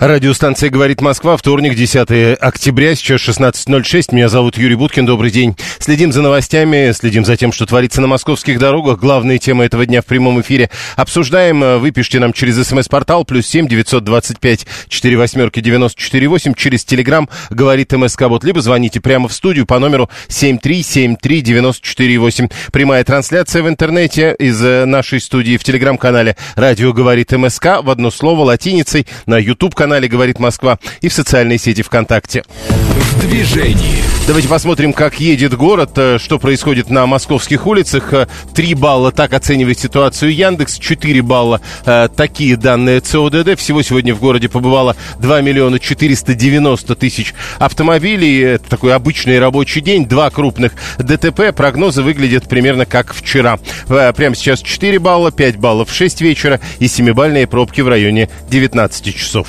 Радиостанция «Говорит Москва», вторник, 10 октября, сейчас 16.06. Меня зовут Юрий Буткин, добрый день. Следим за новостями, следим за тем, что творится на московских дорогах. Главные темы этого дня в прямом эфире обсуждаем. Вы пишите нам через смс-портал, плюс семь девятьсот двадцать пять четыре восьмерки девяносто четыре восемь, через телеграм «Говорит МСК Бот», либо звоните прямо в студию по номеру семь три семь три девяносто четыре восемь. Прямая трансляция в интернете из э, нашей студии в телеграм-канале «Радио говорит МСК» в одно слово латиницей на YouTube-канале канале «Говорит Москва» и в социальной сети ВКонтакте. В движении. Давайте посмотрим, как едет город, э, что происходит на московских улицах. Э, три балла так оценивает ситуацию Яндекс, 4 балла э, такие данные ЦОДД. Всего сегодня в городе побывало 2 миллиона 490 тысяч автомобилей. Это такой обычный рабочий день. Два крупных ДТП. Прогнозы выглядят примерно как вчера. Прямо сейчас 4 балла, 5 баллов в 6 вечера и 7-бальные пробки в районе 19 часов.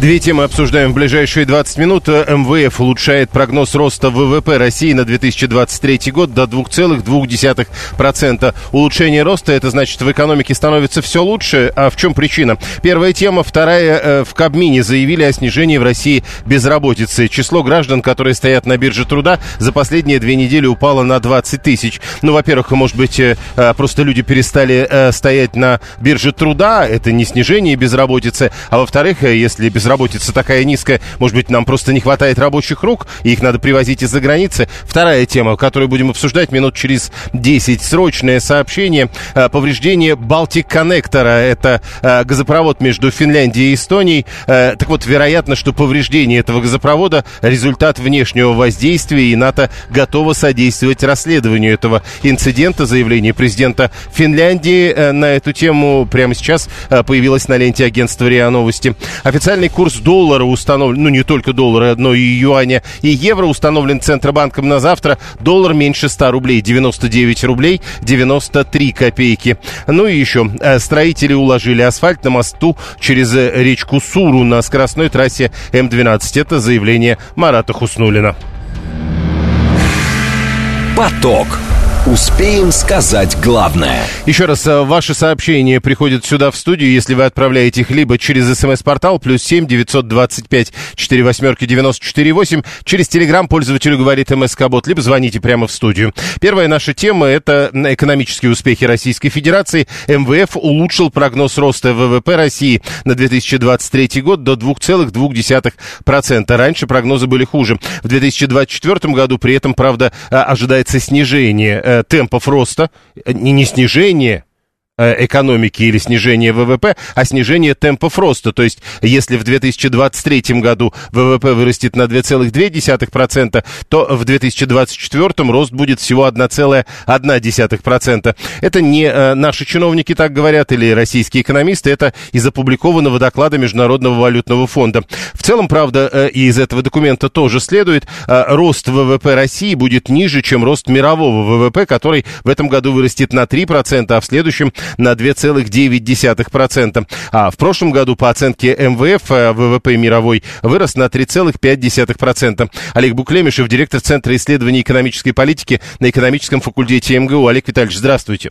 Две темы обсуждаем в ближайшие 20 минут. МВФ улучшает прогноз роста ВВП России на 2023 год до 2,2%. Улучшение роста, это значит, в экономике становится все лучше. А в чем причина? Первая тема. Вторая. Э, в Кабмине заявили о снижении в России безработицы. Число граждан, которые стоят на бирже труда, за последние две недели упало на 20 тысяч. Ну, во-первых, может быть, э, э, просто люди перестали стоять на бирже труда. Это не снижение безработицы. А во-вторых, э, если безработица такая низкая, может быть, нам просто не хватает рабочих рук, и их надо привозить из-за границы. Вторая тема, которую будем обсуждать минут через 10. Срочное сообщение. Э, повреждение Балтик Коннектора. Это э, газопровод между Финляндией и Эстонией. Так вот, вероятно, что повреждение этого газопровода результат внешнего воздействия, и НАТО готово содействовать расследованию этого инцидента. Заявление президента Финляндии на эту тему прямо сейчас появилось на ленте агентства РИА Новости. Официальный курс доллара установлен, ну не только доллара, но и юаня, и евро установлен Центробанком на завтра. Доллар меньше 100 рублей, 99 рублей 93 копейки. Ну и еще, э, строители уложили асфальт на мосту через э, речку Суру на скоростной трассе М12. Это заявление Марата Хуснулина. Поток. Успеем сказать главное. Еще раз, э, ваши сообщения приходят сюда в студию, если вы отправляете их либо через смс-портал, плюс семь девятьсот двадцать пять четыре восьмерки девяносто четыре восемь, через телеграм пользователю говорит МСК-бот, либо звоните прямо в студию. Первая наша тема – это экономические успехи Российской Федерации. МВФ улучшил прогноз роста ВВП России на 2023 год до 2,2%. Раньше прогнозы были хуже. В 2024 году при этом, правда, э, ожидается снижение э, темпов роста, э, не, не снижение экономики или снижение ВВП, а снижение темпов роста. То есть, если в 2023 году ВВП вырастет на 2,2%, то в 2024 рост будет всего 1,1%. Это не э, наши чиновники так говорят или российские экономисты, это из опубликованного доклада Международного валютного фонда. В целом, правда, э, и из этого документа тоже следует, рост ВВП России будет ниже, чем рост мирового ВВП, который в этом году вырастет на 3%, а в следующем на 2,9%. А в прошлом году, по оценке МВФ, э, ВВП мировой вырос на 3,5%. Олег Буклемишев, директор Центра исследований экономической политики на экономическом факультете МГУ. Олег Витальевич, здравствуйте.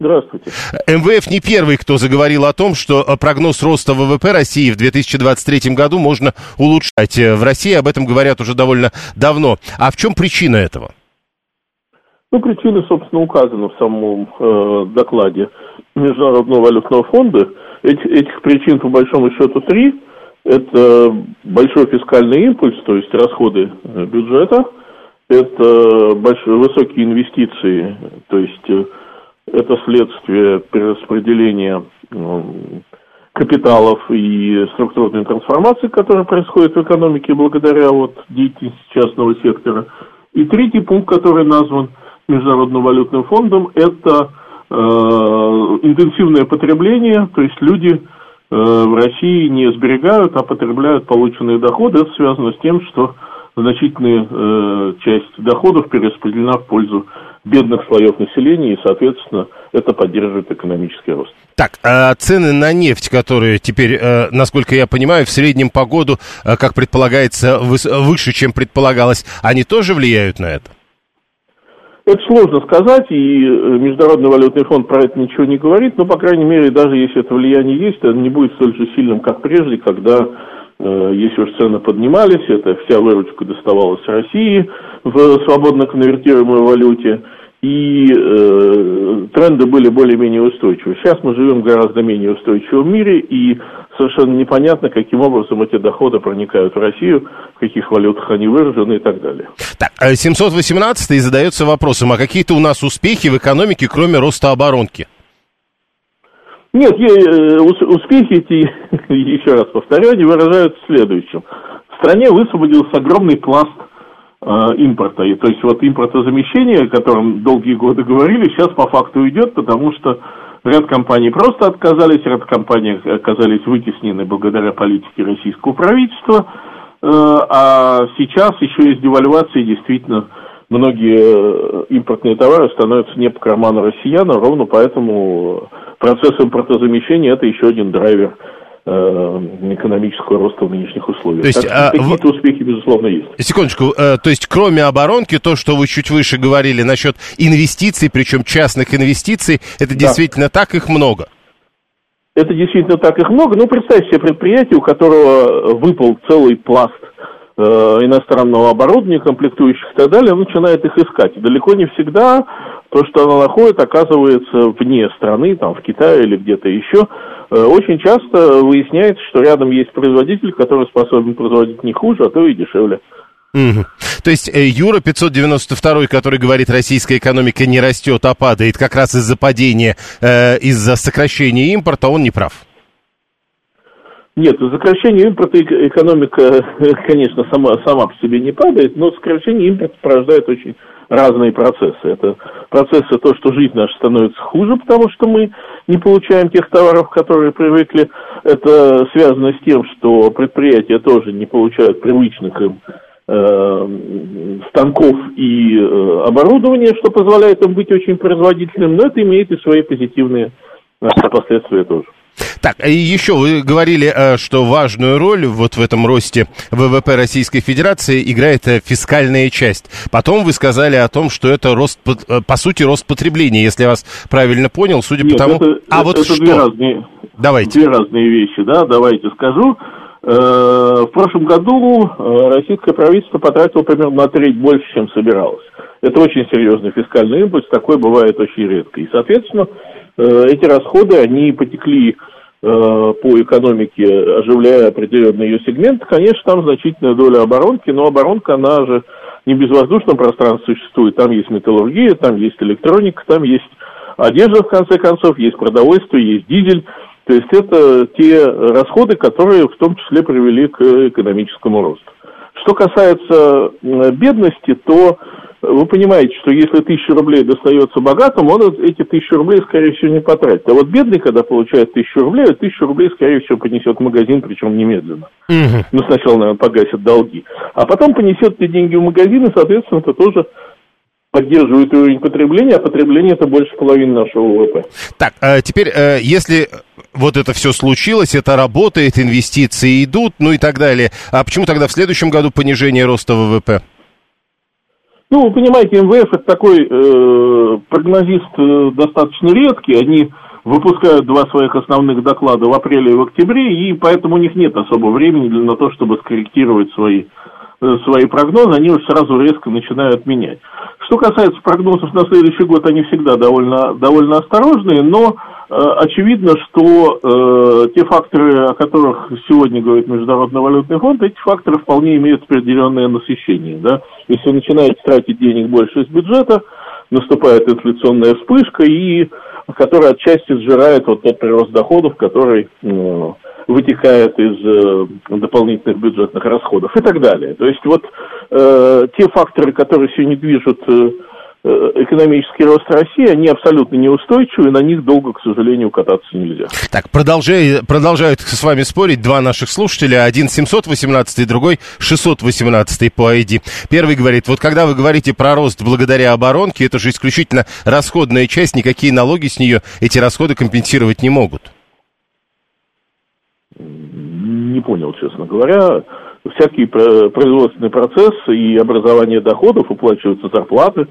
Здравствуйте. МВФ не первый, кто заговорил о том, что э, прогноз роста ВВП России в 2023 году можно улучшать. Э, в России об этом говорят уже довольно давно. А в чем причина этого? Ну, причины, собственно, указаны в самом э, докладе Международного валютного фонда. Эти, этих причин, по большому счету, три. Это большой фискальный импульс, то есть расходы э, бюджета. Это большие, высокие инвестиции, то есть э, это следствие перераспределения э, капиталов и структурной трансформации, которая происходит в экономике благодаря вот деятельности частного сектора. И третий пункт, который назван – Международным валютным фондом, это э, интенсивное потребление, то есть люди в России не сберегают, а потребляют полученные доходы. Это связано с тем, что значительная э, часть доходов перераспределена в пользу бедных слоев населения, и, соответственно, это поддерживает экономический рост. Так, а цены на нефть, которые теперь, э, насколько я понимаю, в среднем по году, э, как предполагается, выше, чем предполагалось, они тоже влияют на это? Это сложно сказать, и э, Международный валютный фонд про это ничего не говорит, но, по крайней мере, даже если это влияние есть, это не будет столь же сильным, как прежде, когда Э, если уж цены поднимались, это вся выручка доставалась России в свободно конвертируемой валюте, и э, тренды были более-менее устойчивы. Сейчас мы живем в гораздо менее устойчивом мире, и совершенно непонятно, каким образом эти доходы проникают в Россию, в каких валютах они выражены и так далее. Так, 718 э, задается вопросом, а какие-то у нас успехи в экономике, кроме роста оборонки? Нет, э, успехи эти, еще раз повторяю, они выражаются в следующем. В стране высвободился огромный пласт э, импорта. И, то есть вот импортозамещение, о котором долгие годы говорили, сейчас по факту идет, потому что ряд компаний просто отказались, ряд компаний оказались вытеснены благодаря политике российского правительства. Э, а сейчас еще есть девальвация, действительно, многие э, импортные товары становятся не по карману россиян, а ровно поэтому процесс импортозамещения – это еще один драйвер экономического роста в нынешних условиях. То есть, а, какие-то в... успехи, безусловно, есть. Секундочку, э, то есть кроме оборонки, то, что вы чуть выше говорили насчет инвестиций, причем частных инвестиций, это да. действительно так, их много? Это действительно так, их много. Ну, представьте себе предприятие, у которого выпал целый пласт э, иностранного оборудования, комплектующих и так далее, начинает их искать. И далеко не всегда то, что она находит, оказывается вне страны, там, в Китае или где-то еще. Э, очень часто выясняется, что рядом есть производитель, который способен производить не хуже, а то и дешевле. Угу. То есть э, Юра 592, который говорит, российская экономика не растет, а падает как раз из-за падения, э, из-за сокращения импорта, он не прав. Нет, сокращение импорта экономика, конечно, сама, сама по себе не падает, но сокращение импорта порождает очень разные процессы. Это процессы то, что жизнь наша становится хуже, потому что мы не получаем тех товаров, которые привыкли. Это связано с тем, что предприятия тоже не получают привычных им э, станков и э, оборудования, что позволяет им быть очень производительным, но это имеет и свои позитивные э, последствия тоже. Так, и еще вы говорили, э, что важную роль вот в этом росте ВВП Российской Федерации играет э, фискальная часть. Потом вы сказали о том, что это рост, э, по сути, рост потребления, если я вас правильно понял, судя Нет, по тому... Это, а это, вот это что? Две разные, давайте. Две разные вещи, да, давайте скажу. В прошлом году российское правительство потратило примерно на треть больше, чем собиралось. Это очень серьезный фискальный импульс, такой бывает очень редко. И, соответственно, эти расходы, они потекли Э, по экономике, оживляя определенный ее сегмент, конечно, там значительная доля оборонки, но оборонка, она же не в безвоздушном пространстве существует. Там есть металлургия, там есть электроника, там есть одежда, в конце концов, есть продовольствие, есть дизель. То есть это те расходы, которые в том числе привели к экономическому росту. Что касается бедности, то вы понимаете, что если тысяча рублей достается богатому, он эти тысячи рублей, скорее всего, не потратит. А вот бедный, когда получает тысячу рублей, тысячу рублей, скорее всего, понесет в магазин, причем немедленно. Угу. Ну, сначала, наверное, погасит долги. А потом понесет эти деньги в магазин, и, соответственно, это тоже поддерживает уровень потребления, а потребление это больше половины нашего ВВП. Так, а теперь, э, если вот это все случилось, это работает, инвестиции идут, ну и так далее, а почему тогда в следующем году понижение роста ВВП? Ну, вы понимаете, МВФ это такой э, прогнозист э, достаточно редкий. Они выпускают два своих основных доклада в апреле и в октябре, и поэтому у них нет особо времени для, на то, чтобы скорректировать свои, э, свои прогнозы. Они уже сразу резко начинают менять. Что касается прогнозов на следующий год, они всегда довольно, довольно осторожные, но очевидно, что э, те факторы, о которых сегодня говорит Международный валютный фонд, эти факторы вполне имеют определенное насыщение. Да? Если вы начинаете тратить денег больше из бюджета, наступает инфляционная вспышка, и, которая отчасти сжирает вот тот прирост доходов, который э, вытекает из э, дополнительных бюджетных расходов и так далее. То есть вот э, те факторы, которые сегодня движут э, Э, экономический рост России, они абсолютно неустойчивы, и на них долго, к сожалению, кататься нельзя. Так, продолжай, продолжают с вами спорить два наших слушателя, один 718, другой 618 по ID. Первый говорит, вот когда вы говорите про рост благодаря оборонке, это же исключительно расходная часть, никакие налоги с нее эти расходы компенсировать не могут. Не понял, честно говоря. Всякие производственные процессы и образование доходов, уплачиваются зарплаты,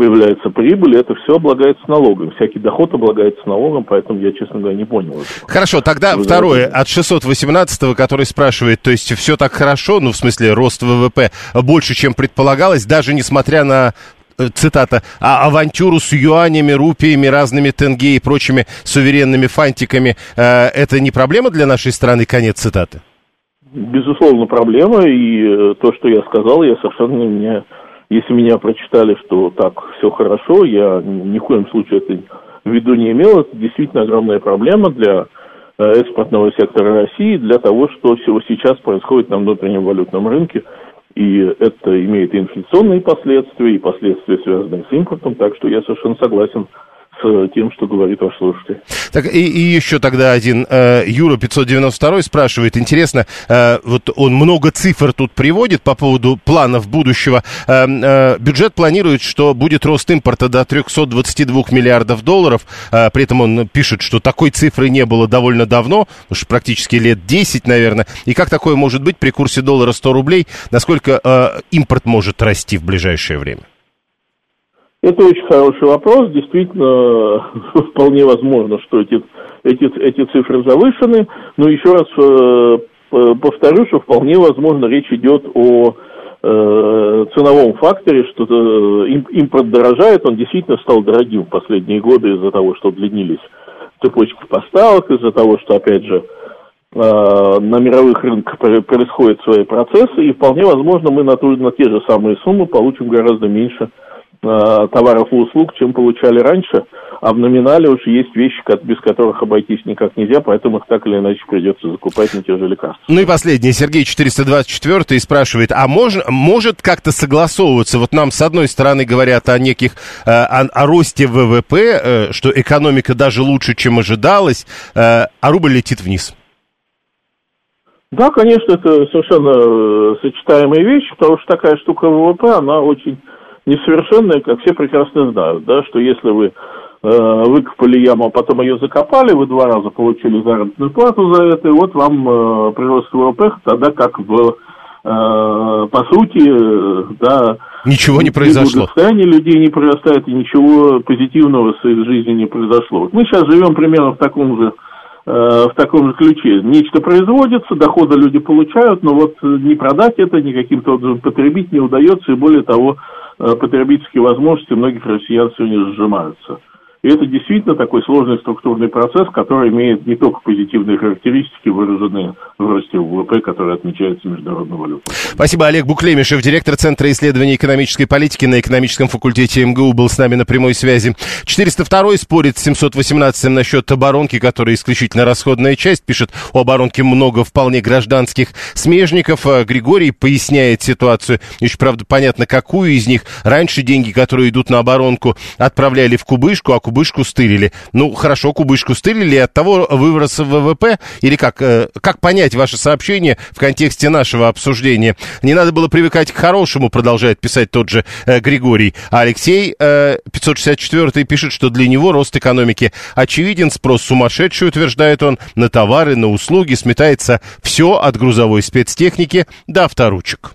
появляется прибыль, это все облагается налогом. Всякий доход облагается налогом, поэтому я, честно говоря, не понял этого. Хорошо, тогда Вы второе, от 618-го, который спрашивает, то есть все так хорошо, ну, в смысле, рост ВВП больше, чем предполагалось, даже несмотря на э, цитата, а авантюру с юанями, рупиями, разными тенге и прочими суверенными фантиками, э, это не проблема для нашей страны, конец цитаты? Безусловно, проблема, и э, то, что я сказал, я совершенно не если меня прочитали, что так все хорошо, я ни в коем случае это в виду не имел. Это действительно огромная проблема для э, экспортного сектора России, для того, что всего сейчас происходит на внутреннем валютном рынке. И это имеет инфляционные последствия, и последствия, связанные с импортом. Так что я совершенно согласен тем, что говорит ваш слушатель. Так, и, и еще тогда один, э, Юра 592 спрашивает, интересно, э, вот он много цифр тут приводит по поводу планов будущего. Э, э, бюджет планирует, что будет рост импорта до 322 миллиардов долларов, э, при этом он пишет, что такой цифры не было довольно давно, уж практически лет 10, наверное. И как такое может быть при курсе доллара 100 рублей? Насколько э, импорт может расти в ближайшее время? Это очень хороший вопрос. Действительно, вполне возможно, что эти, эти, эти цифры завышены. Но еще раз э, повторю, что вполне возможно речь идет о э, ценовом факторе, что э, импорт дорожает, он действительно стал дорогим в последние годы из-за того, что удлинились цепочки поставок, из-за того, что, опять же, на мировых рынках происходят свои процессы, и вполне возможно мы на, ту, на те же самые суммы получим гораздо меньше Э, товаров и услуг, чем получали раньше, а в номинале уж есть вещи, без которых обойтись никак нельзя, поэтому их так или иначе придется закупать на те же лекарства. Ну и последний, Сергей 424 спрашивает, а мож, может как-то согласовываться, вот нам с одной стороны говорят о неких, э, о, о росте ВВП, э, что экономика даже лучше, чем ожидалось, а рубль летит вниз. Да, конечно, это совершенно сочетаемые вещи, потому что такая штука ВВП, она очень несовершенная, как все прекрасно знают, да, что если вы э, выкопали яму, а потом ее закопали, вы два раза получили заработную плату за это, и вот вам э, прирост ВВП тогда как в э, по сути, э, да, ничего не произошло. Состояние людей не прирастает, и ничего позитивного в своей жизни не произошло. Вот мы сейчас живем примерно в таком же э, в таком же ключе. Нечто производится, доходы люди получают, но вот не продать это, ни каким-то образом потребить не удается, и более того, потребительские возможности многих россиян сегодня сжимаются. И это действительно такой сложный структурный процесс, который имеет не только позитивные характеристики, выраженные в росте ВВП, который отмечается международной валютой. Спасибо. Олег Буклемишев, директор Центра исследований экономической политики на экономическом факультете МГУ, был с нами на прямой связи. 402 спорит с 718 насчет оборонки, которая исключительно расходная часть. Пишет, у оборонки много вполне гражданских смежников. А Григорий поясняет ситуацию. Еще, правда, понятно, какую из них. Раньше деньги, которые идут на оборонку, отправляли в кубышку, а кубышку стырили. Ну, хорошо, кубышку стырили, от того выброс ВВП, или как, э, как понять ваше сообщение в контексте нашего обсуждения? Не надо было привыкать к хорошему, продолжает писать тот же э, Григорий. А Алексей э, 564 пишет, что для него рост экономики очевиден, спрос сумасшедший, утверждает он, на товары, на услуги, сметается все от грузовой спецтехники до авторучек.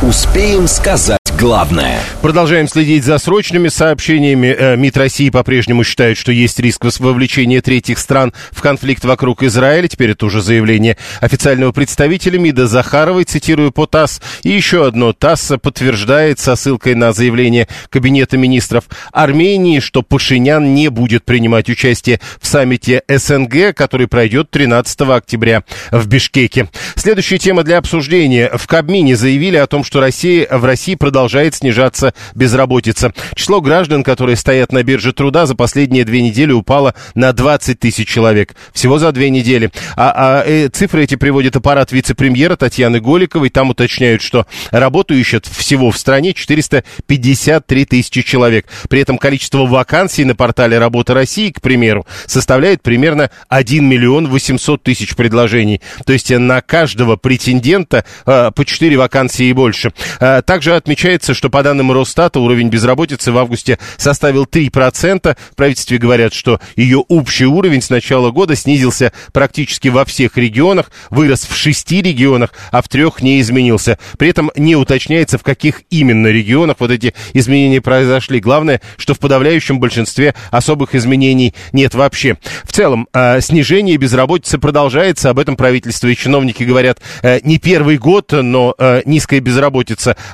Успеем сказать главное. Продолжаем следить за срочными сообщениями. Э, МИД России по-прежнему считает, что есть риск вовлечения третьих стран в конфликт вокруг Израиля. Теперь это уже заявление официального представителя МИДа Захаровой, цитирую по ТАСС. И еще одно. ТАСС подтверждает со ссылкой на заявление Кабинета министров Армении, что Пашинян не будет принимать участие в саммите СНГ, который пройдет 13 октября в Бишкеке. Следующая тема для обсуждения. В Кабмине заявили о том, что Россия, в России продолжает снижаться безработица. Число граждан, которые стоят на бирже труда, за последние две недели упало на 20 тысяч человек. Всего за две недели. А, а э, цифры эти приводит аппарат вице-премьера Татьяны Голиковой. Там уточняют, что работу всего в стране 453 тысячи человек. При этом количество вакансий на портале «Работа России», к примеру, составляет примерно 1 миллион 800 тысяч предложений. То есть на каждого претендента э, по 4 вакансии и больше. Э, также отмечается, что по данным Росстата уровень безработицы в августе составил 3%. В правительстве говорят, что ее общий уровень с начала года снизился практически во всех регионах, вырос в шести регионах, а в трех не изменился. При этом не уточняется, в каких именно регионах вот эти изменения произошли. Главное, что в подавляющем большинстве особых изменений нет вообще. В целом, э, снижение безработицы продолжается. Об этом правительство и чиновники говорят э, не первый год, но низкая безработица.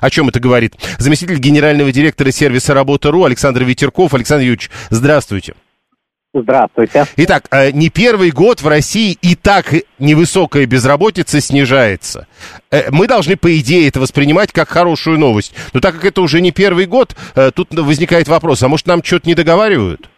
О чем это говорит? Заместитель генерального директора сервиса «Работа.ру» Александр Ветерков. Александр Юрьевич, здравствуйте. Здравствуйте. Итак, э, не первый год в России и так невысокая безработица снижается. Э, мы должны, по идее, это воспринимать как хорошую новость. Но так как это уже не первый год, э, тут возникает вопрос, а может нам что-то не договаривают?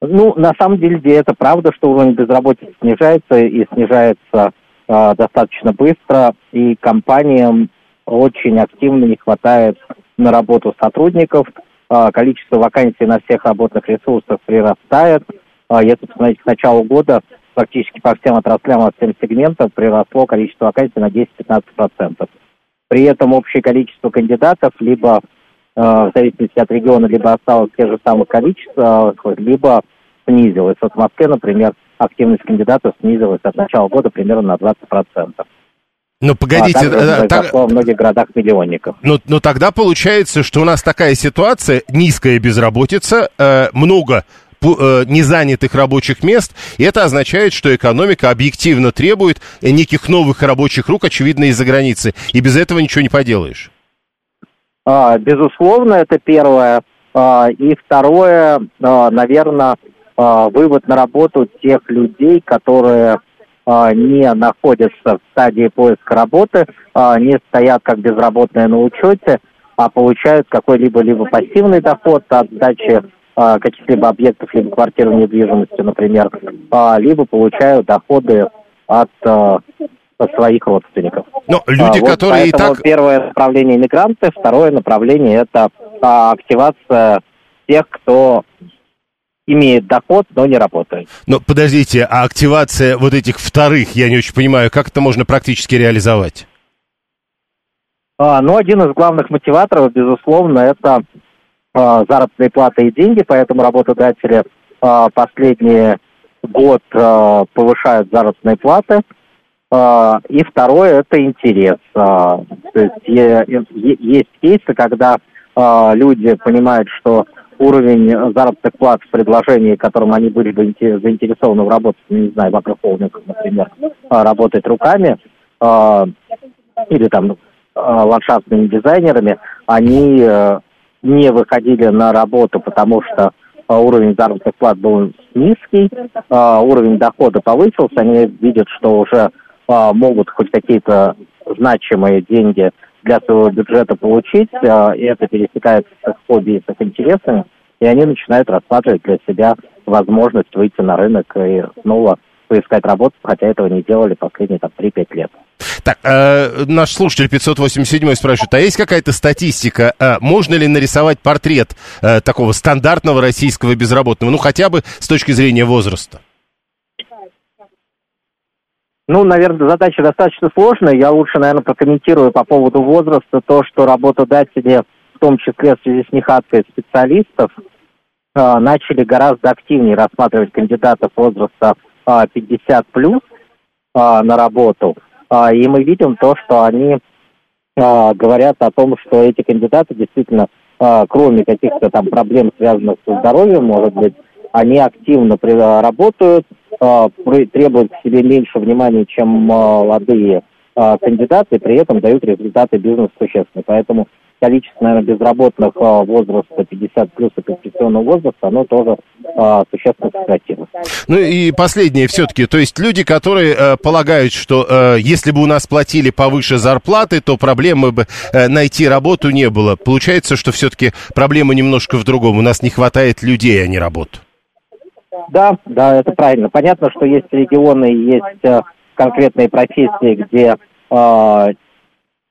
Ну, на самом деле, это правда, что уровень безработицы снижается и снижается э, достаточно быстро, и компаниям очень активно не хватает на работу сотрудников, э, количество вакансий на всех работных ресурсах прирастает. Э, если посмотреть с начала года, практически по всем отраслям, по всем сегментам приросло количество вакансий на 10-15%. При этом общее количество кандидатов либо в зависимости от региона, либо осталось те же самые количества, либо снизилось. Вот в Москве, например, активность кандидатов снизилась от начала года примерно на 20%. Ну, погодите, а так, во многих городах-миллионников. Но, но тогда получается, что у нас такая ситуация, низкая безработица, э, много э, незанятых рабочих мест, и это означает, что экономика объективно требует неких новых рабочих рук, очевидно, из-за границы, и без этого ничего не поделаешь. А, безусловно, это первое. А, и второе, а, наверное, вывод на работу тех людей, которые не находятся в стадии поиска работы, не стоят как безработные на учете, а получают какой-либо либо пассивный доход от сдачи каких-либо объектов, либо квартиры недвижимости, например, либо получают доходы от своих родственников. Но люди, а, вот которые и так... Первое направление иммигранты, второе направление это а, активация тех, кто имеет доход, но не работает. Но подождите, а активация вот этих вторых, я не очень понимаю, как это можно практически реализовать? А, ну, один из главных мотиваторов, безусловно, это а, заработные платы и деньги, поэтому работодатели а, последний год а, повышают заработные платы, а, и второе – это интерес. А, то есть есть кейсы, когда а, люди понимают, что уровень заработных плат в предложении, которым они были бы заинтересованы в работе, ну, не знаю, в агрохолдингах, например, работать руками или там ландшафтными дизайнерами, они э, не выходили на работу, потому что уровень заработных плат был низкий, уровень дохода повысился, они видят, что уже а, могут хоть какие-то значимые деньги для своего бюджета получить, а, и это пересекается с их хобби и с их интересами, и они начинают рассматривать для себя возможность выйти на рынок и снова поискать работу, хотя этого не делали последние там 3-5 лет. Так, э, наш слушатель 587 спрашивает, а есть какая-то статистика, э, можно ли нарисовать портрет э, такого стандартного российского безработного, ну хотя бы с точки зрения возраста? Ну, наверное, задача достаточно сложная. Я лучше, наверное, прокомментирую по поводу возраста то, что работодатели, в том числе в связи с нехваткой специалистов, э, начали гораздо активнее рассматривать кандидатов возраста э, 50 плюс э, на работу. И мы видим то, что они говорят о том, что эти кандидаты действительно, кроме каких-то там проблем, связанных со здоровьем, может быть, они активно работают, а, требуют к себе меньше внимания, чем а, молодые кандидаты, при этом дают результаты бизнеса существенные. Поэтому количество, наверное, безработных э, возраста 50 плюс и пенсионного возраста, оно тоже э, существенно сократилось. Ну и последнее все-таки, то есть люди, которые э, полагают, что э, если бы у нас платили повыше зарплаты, то проблемы бы э, найти работу не было. Получается, что все-таки проблема немножко в другом. У нас не хватает людей, а не работ. Да, да, это правильно. Понятно, что есть регионы, есть э, конкретные профессии, где э,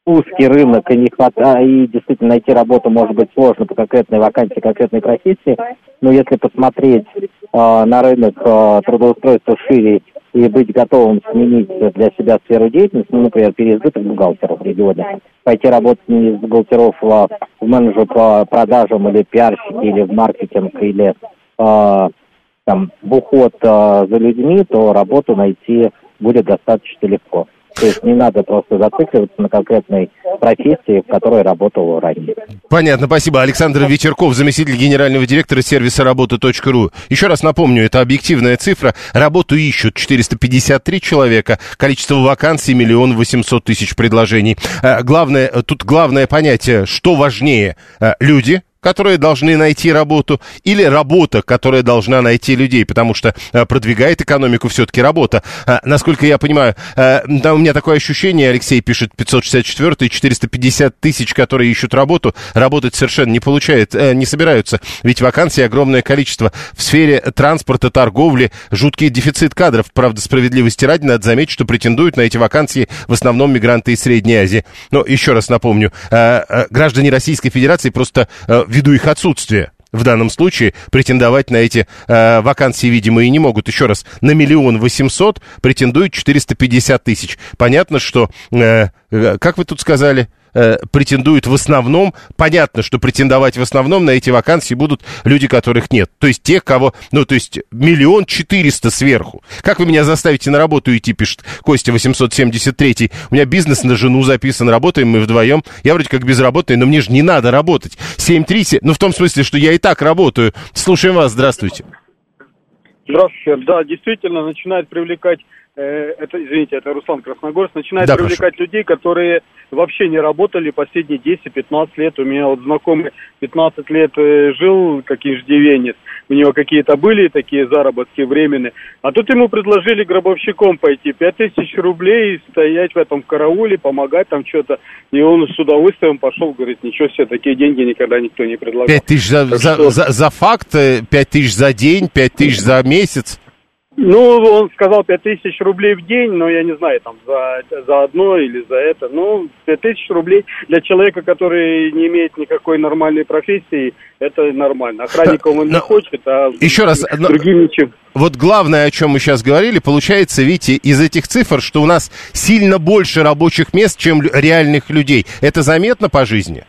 узкий рынок и не хватает, и действительно найти работу может быть сложно по конкретной вакансии, конкретной профессии. Но если посмотреть э, на рынок э, трудоустройства шире и быть готовым сменить для себя сферу деятельности, ну, например, переизбыток бухгалтеров в регионе, пойти работать из бухгалтеров а в менеджер по продажам или пиарщики, или в маркетинг, или э, там в уход э, за людьми, то работу найти будет достаточно легко. То есть не надо просто зацикливаться на конкретной профессии, в которой работал ранее. Понятно, спасибо. Александр Ветерков, заместитель генерального директора сервиса работа.ру. Еще раз напомню, это объективная цифра. Работу ищут 453 человека, количество вакансий миллион восемьсот тысяч предложений. Э, главное, тут главное понятие, что важнее, э, люди, которые должны найти работу, или работа, которая должна найти людей, потому что э, продвигает экономику все-таки работа. А, насколько я понимаю, э, да, у меня такое ощущение, Алексей пишет, 564 450 тысяч, которые ищут работу, работать совершенно не получают, э, не собираются, ведь вакансий огромное количество. В сфере транспорта, торговли жуткий дефицит кадров. Правда, справедливости ради, надо заметить, что претендуют на эти вакансии в основном мигранты из Средней Азии. Но еще раз напомню, граждане Российской Федерации просто ввиду их отсутствия в данном случае претендовать на эти э, вакансии, видимо, и не могут. Еще раз, на миллион восемьсот претендуют 450 тысяч. Понятно, что, э, э, как вы тут сказали, э, претендуют в основном, понятно, что претендовать в основном на эти вакансии будут люди, которых нет. То есть тех, кого, ну, то есть миллион четыреста сверху. Как вы меня заставите на работу идти, пишет Костя 873. У меня бизнес на жену записан, работаем мы вдвоем. Я вроде как безработный, но мне же не надо работать. 7-3, ну, в том смысле, что я и так работаю. Слушаем вас, здравствуйте. Здравствуйте. Да, действительно, начинает привлекать это, извините, это Руслан Красногорск, начинает да, привлекать прошу. людей, которые вообще не работали последние 10-15 лет. У меня вот знакомый 15 лет э, жил, как иждивенец. У него какие-то были такие заработки временные. А тут ему предложили гробовщиком пойти. 5 тысяч рублей, стоять в этом карауле, помогать там что-то. И он с удовольствием пошел, говорит, ничего себе, такие деньги никогда никто не предлагал. 5 тысяч за, за, что... за, за факт, 5 э, тысяч за день, 5 тысяч за месяц? Ну, он сказал 5000 рублей в день, но я не знаю, там, за, за одно или за это. Ну, 5000 рублей для человека, который не имеет никакой нормальной профессии, это нормально. Охранником он но, не хочет, а еще раз, другим ничем. Вот главное, о чем мы сейчас говорили, получается, видите, из этих цифр, что у нас сильно больше рабочих мест, чем реальных людей. Это заметно по жизни?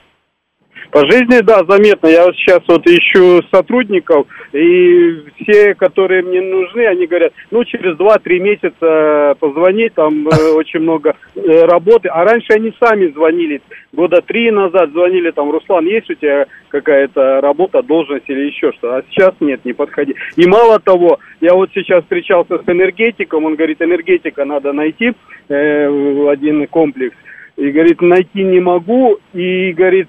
По жизни, да, заметно. Я вот сейчас вот ищу сотрудников, и все, которые мне нужны, они говорят, ну, через 2-3 месяца позвонить, там э, очень много э, работы. А раньше они сами звонили, года три назад звонили, там, Руслан, есть у тебя какая-то работа, должность или еще что? А сейчас нет, не подходи. И мало того, я вот сейчас встречался с энергетиком, он говорит, энергетика надо найти, э, один комплекс. И говорит, найти не могу. И говорит,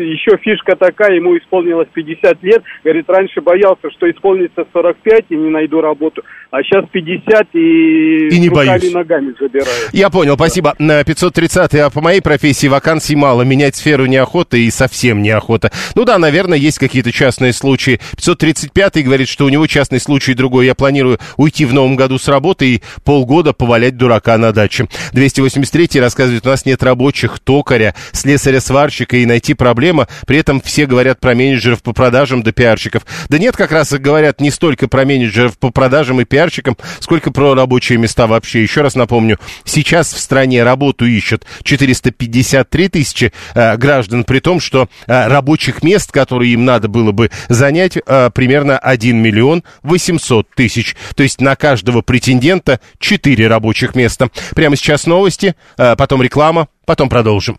еще фишка такая, ему исполнилось 50 лет, говорит, раньше боялся, что исполнится 45 и не найду работу, а сейчас 50 и, и не боюсь. ногами забираю. Я понял, спасибо. 530 а по моей профессии вакансий мало, менять сферу неохота и совсем неохота. Ну да, наверное, есть какие-то частные случаи. 535 говорит, что у него частный случай другой. Я планирую уйти в новом году с работы и полгода повалять дурака на даче. 283 рассказывает, у нас нет рабочих, токаря, слесаря-сварщика и найти проблема. При этом все говорят про менеджеров по продажам до пиарщиков. Да нет, как раз говорят не столько про менеджеров по продажам и пиарщикам, сколько про рабочие места вообще. Еще раз напомню, сейчас в стране работу ищут 453 тысячи э, граждан, при том, что э, рабочих мест, которые им надо было бы занять, э, примерно 1 миллион 800 тысяч. То есть на каждого претендента 4 рабочих места. Прямо сейчас новости, э, потом реклама, потом продолжим.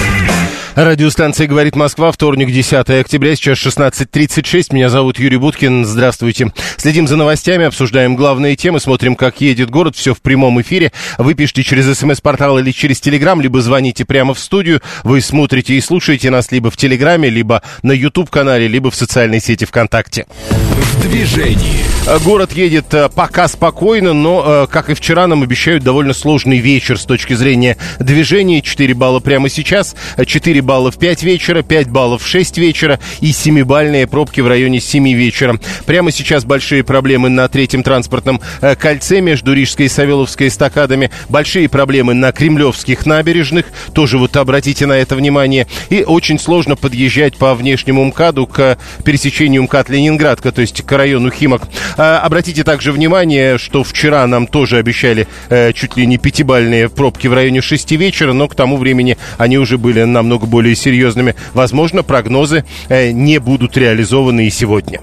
Радиостанция «Говорит Москва», вторник, 10 октября, сейчас 16.36. Меня зовут Юрий Буткин, здравствуйте. Следим за новостями, обсуждаем главные темы, смотрим, как едет город, все в прямом эфире. Вы пишите через смс-портал или через телеграм, либо звоните прямо в студию. Вы смотрите и слушаете нас либо в телеграме, либо на YouTube-канале, либо в социальной сети ВКонтакте. В движении. Город едет э, пока спокойно, но, э, как и вчера, нам обещают довольно сложный вечер с точки зрения движения. 4 балла прямо сейчас, 4 балла в 5 вечера, 5 баллов в 6 вечера и 7-бальные пробки в районе 7 вечера. Прямо сейчас большие проблемы на третьем транспортном э, кольце между Рижской и Савеловской эстакадами. Большие проблемы на кремлевских набережных. Тоже вот обратите на это внимание. И очень сложно подъезжать по внешнему МКАДу к пересечению МКАД-Ленинградка, то есть к району Химок. А, обратите также внимание, что вчера нам тоже обещали э, чуть ли не пятибальные пробки в районе 6 вечера, но к тому времени они уже были намного более серьезными. Возможно, прогнозы э, не будут реализованы и сегодня.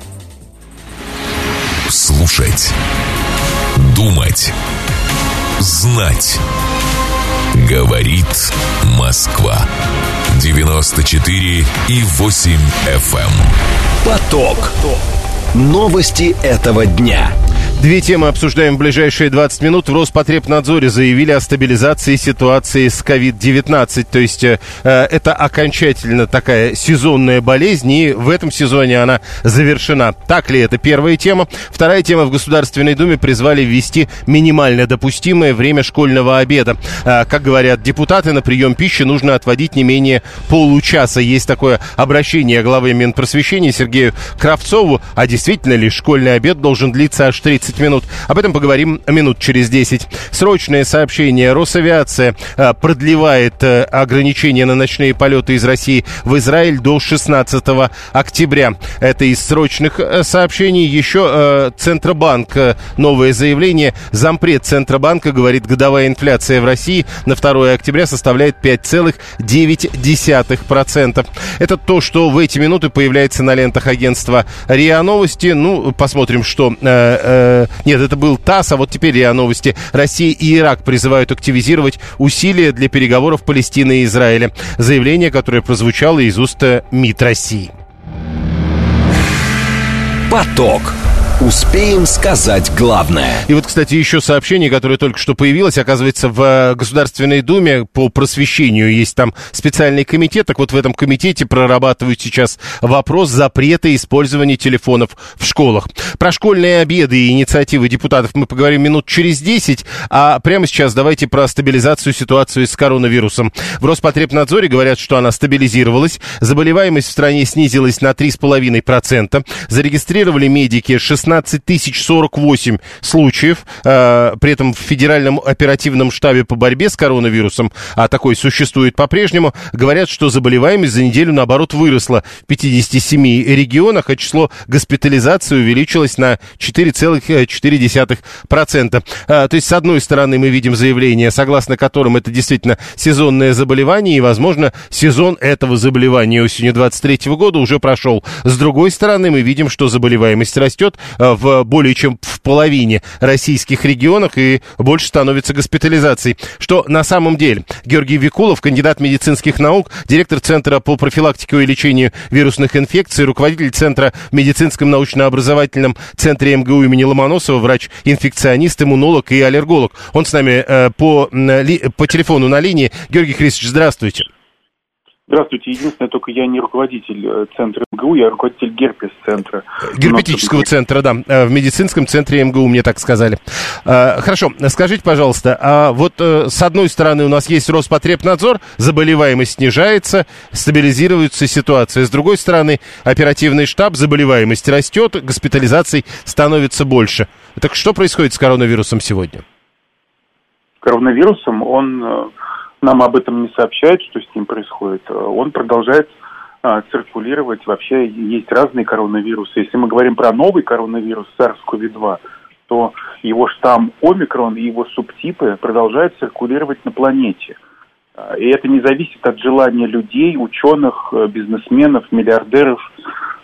Слушать. Думать. Знать. Говорит Москва. 94 и 8 FM. Эм. Поток. Новости этого дня. Две темы обсуждаем в ближайшие 20 минут. В Роспотребнадзоре заявили о стабилизации ситуации с COVID-19. То есть э, это окончательно такая сезонная болезнь, и в этом сезоне она завершена. Так ли это первая тема? Вторая тема. В Государственной Думе призвали ввести минимально допустимое время школьного обеда. Э, как говорят депутаты, на прием пищи нужно отводить не менее получаса. Есть такое обращение главы Минпросвещения Сергею Кравцову. А действительно ли школьный обед должен длиться аж 30 30 минут. Об этом поговорим минут через 10. Срочное сообщение. Росавиация э, продлевает э, ограничения на ночные полеты из России в Израиль до 16 октября. Это из срочных э, сообщений. Еще Центробанк. Новое заявление. Зампред Центробанка говорит, годовая инфляция в России на 2 октября составляет 5,9%. Это то, что в эти минуты появляется на лентах агентства РИА Новости. Ну, посмотрим, что э, нет, это был ТАСС, а вот теперь РИА Новости. Россия и Ирак призывают активизировать усилия для переговоров Палестины и Израиля. Заявление, которое прозвучало из уст МИД России. Поток. Успеем сказать главное. И вот, кстати, еще сообщение, которое только что появилось, оказывается, в э, Государственной Думе по просвещению есть там специальный комитет. Так вот, в этом комитете прорабатывают сейчас вопрос запрета использования телефонов в школах. Про школьные обеды и инициативы депутатов мы поговорим минут через 10, а прямо сейчас давайте про стабилизацию ситуации с коронавирусом. В Роспотребнадзоре говорят, что она стабилизировалась, заболеваемость в стране снизилась на 3,5%, зарегистрировали медики 16 16 тысяч 48 случаев. Э, при этом в Федеральном оперативном штабе по борьбе с коронавирусом, а такой существует по-прежнему, говорят, что заболеваемость за неделю, наоборот, выросла в 57 регионах, а число госпитализации увеличилось на 4,4%. Э, то есть, с одной стороны, мы видим заявление, согласно которым это действительно сезонное заболевание, и, возможно, сезон этого заболевания осенью 23 года уже прошел. С другой стороны, мы видим, что заболеваемость растет, в более чем в половине российских регионах и больше становится госпитализаций. Что на самом деле? Георгий Викулов, кандидат медицинских наук, директор Центра по профилактике и лечению вирусных инфекций, руководитель Центра в медицинском научно-образовательном центре МГУ имени Ломоносова, врач-инфекционист, иммунолог и аллерголог. Он с нами э, по, по телефону на линии. Георгий Христович, здравствуйте. Здравствуйте. Единственное, только я не руководитель э, центра МГУ, я руководитель герпес-центра. Герпетического центра, да. Э, в медицинском центре МГУ мне так сказали. Э, хорошо. Скажите, пожалуйста, а вот с одной стороны у нас есть Роспотребнадзор, заболеваемость снижается, стабилизируется ситуация. С другой стороны, оперативный штаб, заболеваемость растет, госпитализаций становится больше. Так что происходит с коронавирусом сегодня? Коронавирусом он нам об этом не сообщают, что с ним происходит. Э, он продолжает а, циркулировать. Вообще есть разные коронавирусы. Если мы говорим про новый коронавирус SARS-CoV-2, то его штамм омикрон и его субтипы продолжают циркулировать на планете. А, и это не зависит от желания людей, ученых, э, бизнесменов, миллиардеров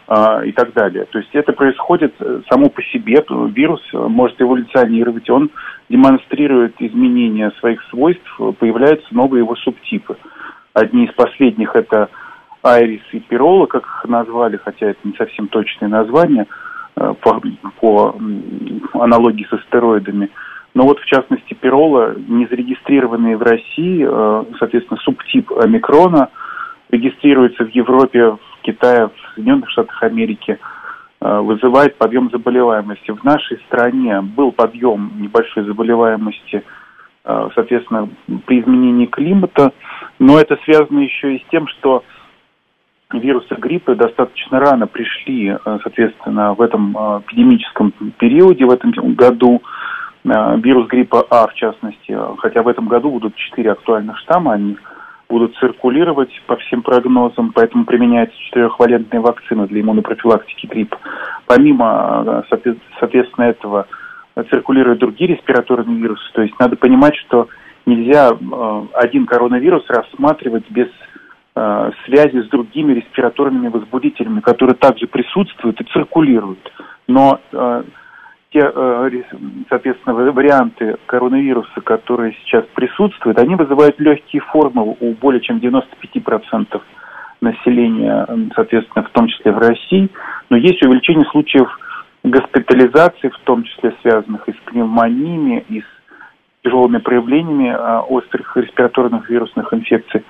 и так далее. То есть это происходит э, само по себе, вирус может эволюционировать, он демонстрирует изменения своих свойств, появляются новые его субтипы. Одни из последних это Айрис и Пирола, как их назвали, хотя это не совсем точные названия э, по, по аналогии с астероидами. Но вот в частности Пирола, не зарегистрированные в России, э, соответственно, субтип омикрона, регистрируется в Европе, в Китае, в Соединенных Штатах Америки, э, вызывает подъем заболеваемости. В нашей стране был подъем небольшой заболеваемости, соответственно, при изменении климата, но это связано еще и с тем, что вирусы гриппа достаточно рано пришли, э, соответственно, в этом э, эпидемическом периоде, в этом году. Э, вирус гриппа А, в частности, хотя в этом году будут четыре актуальных штамма, они будут циркулировать по всем прогнозам, поэтому применяется четырехвалентная вакцина для иммунопрофилактики гриппа. Помимо, соответственно, этого циркулируют другие респираторные вирусы, то есть надо понимать, что нельзя один коронавирус рассматривать без Э, связи с другими респираторными возбудителями, которые также присутствуют и циркулируют. Но э, те, э, соответственно, варианты коронавируса, которые сейчас присутствуют, они вызывают легкие формы у более чем 95% населения, соответственно, в том числе в России. Но есть увеличение случаев госпитализации, в том числе связанных и с пневмониями, и с тяжелыми проявлениями острых респираторных вирусных инфекций.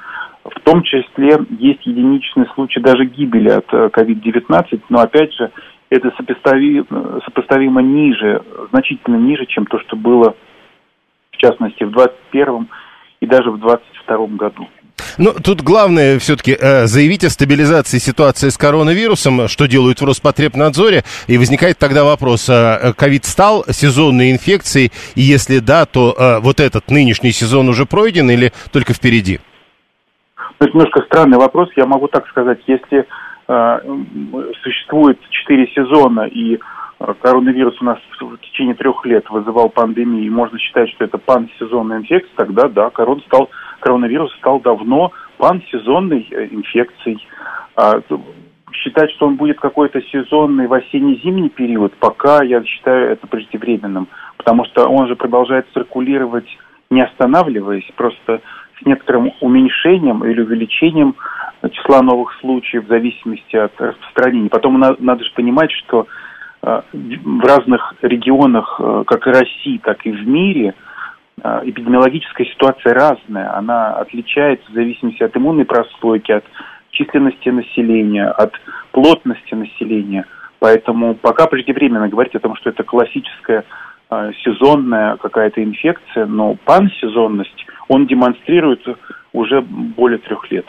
В том числе есть единичные случаи даже гибели от COVID-19, э, но опять же это сопоставимо, сопоставимо ниже, значительно ниже, чем то, что было в частности в 2021 и даже в 2022 году. Ну, тут главное все-таки э, заявить о стабилизации ситуации с коронавирусом, что делают в Роспотребнадзоре, и возникает тогда вопрос, э, ковид стал сезонной инфекцией, и если да, то э, вот этот нынешний сезон уже пройден или только впереди? Ну, это немножко странный вопрос. Я могу так сказать, если э, существует четыре сезона и э, коронавирус у нас в течение трех лет вызывал пандемию, и можно считать, что это пансезонная инфекция, тогда да, корон стал, коронавирус стал давно пансезонной э, инфекцией. А, считать, что он будет какой-то сезонный в осенне-зимний период, пока я считаю это преждевременным, потому что он же продолжает циркулировать, не останавливаясь, просто с некоторым уменьшением или увеличением числа новых случаев в зависимости от распространения. Потом надо, же понимать, что э, в разных регионах, э, как и России, так и в мире, э, эпидемиологическая ситуация разная. Она отличается в зависимости от иммунной прослойки, от численности населения, от плотности населения. Поэтому пока преждевременно говорить о том, что это классическая сезонная какая-то инфекция, но пансезонность он демонстрирует уже более трех лет.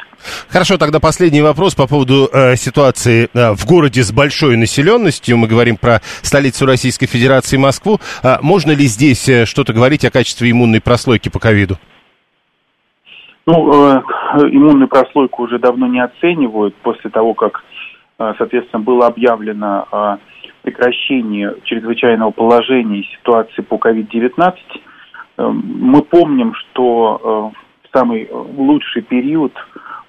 Хорошо, тогда последний вопрос по поводу э, ситуации э, в городе с большой населенностью. Мы говорим про столицу Российской Федерации Москву. А можно ли здесь э, что-то говорить о качестве иммунной прослойки по ковиду? Ну, э, иммунную прослойку уже давно не оценивают после того, как, э, соответственно, было объявлено о прекращении чрезвычайного положения и ситуации по COVID-19 Эм, мы помним, что э, в самый лучший период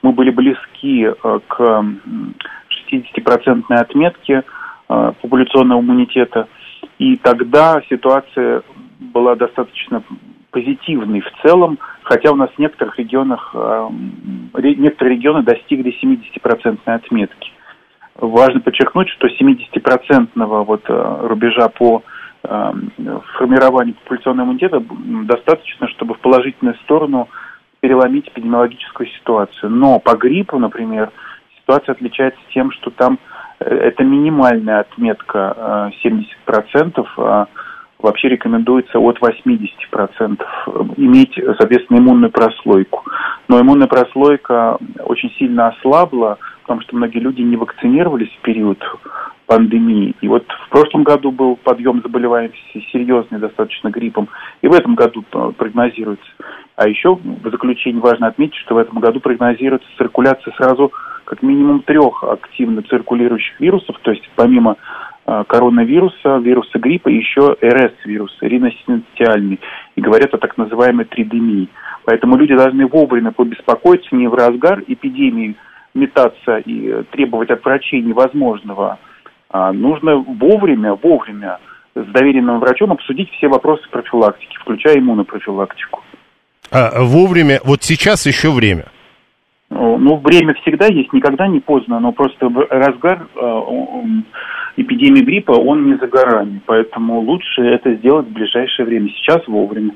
мы были близки э, к 60% отметке э, популяционного иммунитета, и тогда ситуация была достаточно позитивной в целом, хотя у нас в некоторых регионах, некоторые регионы достигли 70% отметки. Важно подчеркнуть, что 70% вот рубежа по э, формирования популяционного иммунитета достаточно, чтобы в положительную сторону переломить эпидемиологическую ситуацию. Но по гриппу, например, ситуация отличается тем, что там э, это минимальная отметка 70%, а вообще рекомендуется от 80% иметь, соответственно, иммунную прослойку. Но иммунная прослойка очень сильно ослабла, потому что многие люди не вакцинировались в период пандемии. И вот в прошлом году был подъем заболеваемости серьезный достаточно гриппом, и в этом году э, прогнозируется. А еще в заключение важно отметить, что в этом году прогнозируется циркуляция сразу как минимум трех активно циркулирующих вирусов, то есть помимо э, коронавируса, вируса гриппа, еще РС-вирус, риносинциальный, и говорят о так называемой тридемии. Поэтому люди должны вовремя побеспокоиться не в разгар эпидемии метаться и требовать от врачей невозможного, а нужно вовремя, вовремя с доверенным врачом обсудить все вопросы профилактики, включая иммунопрофилактику. А вовремя, вот сейчас еще время? Ну, время всегда есть, никогда не поздно, но просто разгар э, эпидемии гриппа, он не за горами, поэтому лучше это сделать в ближайшее время, сейчас вовремя.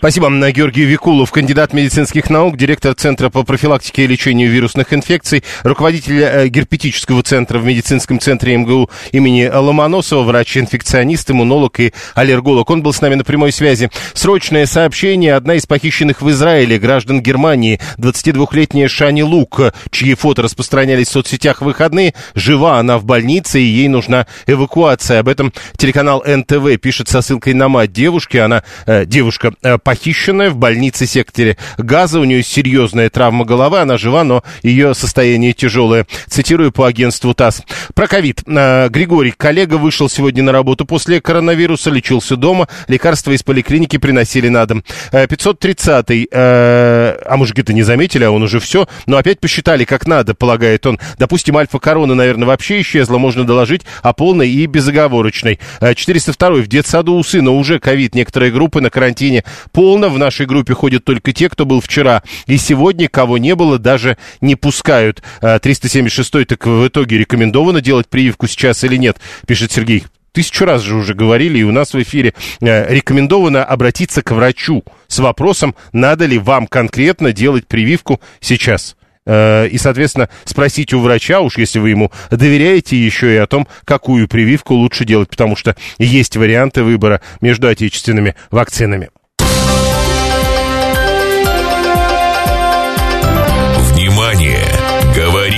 Спасибо. Георгий Викулов, кандидат медицинских наук, директор Центра по профилактике и лечению вирусных инфекций, руководитель э, герпетического центра в медицинском центре МГУ имени Ломоносова, врач-инфекционист, иммунолог и аллерголог. Он был с нами на прямой связи. Срочное сообщение. Одна из похищенных в Израиле граждан Германии, 22-летняя Шани Лук, чьи фото распространялись в соцсетях в выходные, жива она в больнице и ей нужна эвакуация. Об этом телеканал НТВ пишет со ссылкой на мать девушки. Она, э, девушка, э, похищенная в больнице секторе Газа. У нее серьезная травма головы, она жива, но ее состояние тяжелое. Цитирую по агентству ТАСС. Про ковид. А, Григорий, коллега, вышел сегодня на работу после коронавируса, лечился дома, лекарства из поликлиники приносили на дом. 530-й, э, э, а мужики-то не заметили, а он уже все, но опять посчитали как надо, полагает он. Допустим, альфа-корона, наверное, вообще исчезла, можно доложить о полной и безоговорочной. 402-й, в детсаду у сына уже ковид, некоторые группы на карантине полно. В нашей группе ходят только те, кто был вчера. И сегодня, кого не было, даже не пускают. 376-й, а, так в итоге рекомендовано делать прививку сейчас или нет, пишет Сергей тысячу раз же уже говорили, и у нас в эфире э, рекомендовано обратиться к врачу с вопросом, надо ли вам конкретно делать прививку сейчас. Э, и, соответственно, спросить у врача, уж если вы ему доверяете, еще и о том, какую прививку лучше делать, потому что есть варианты выбора между отечественными вакцинами.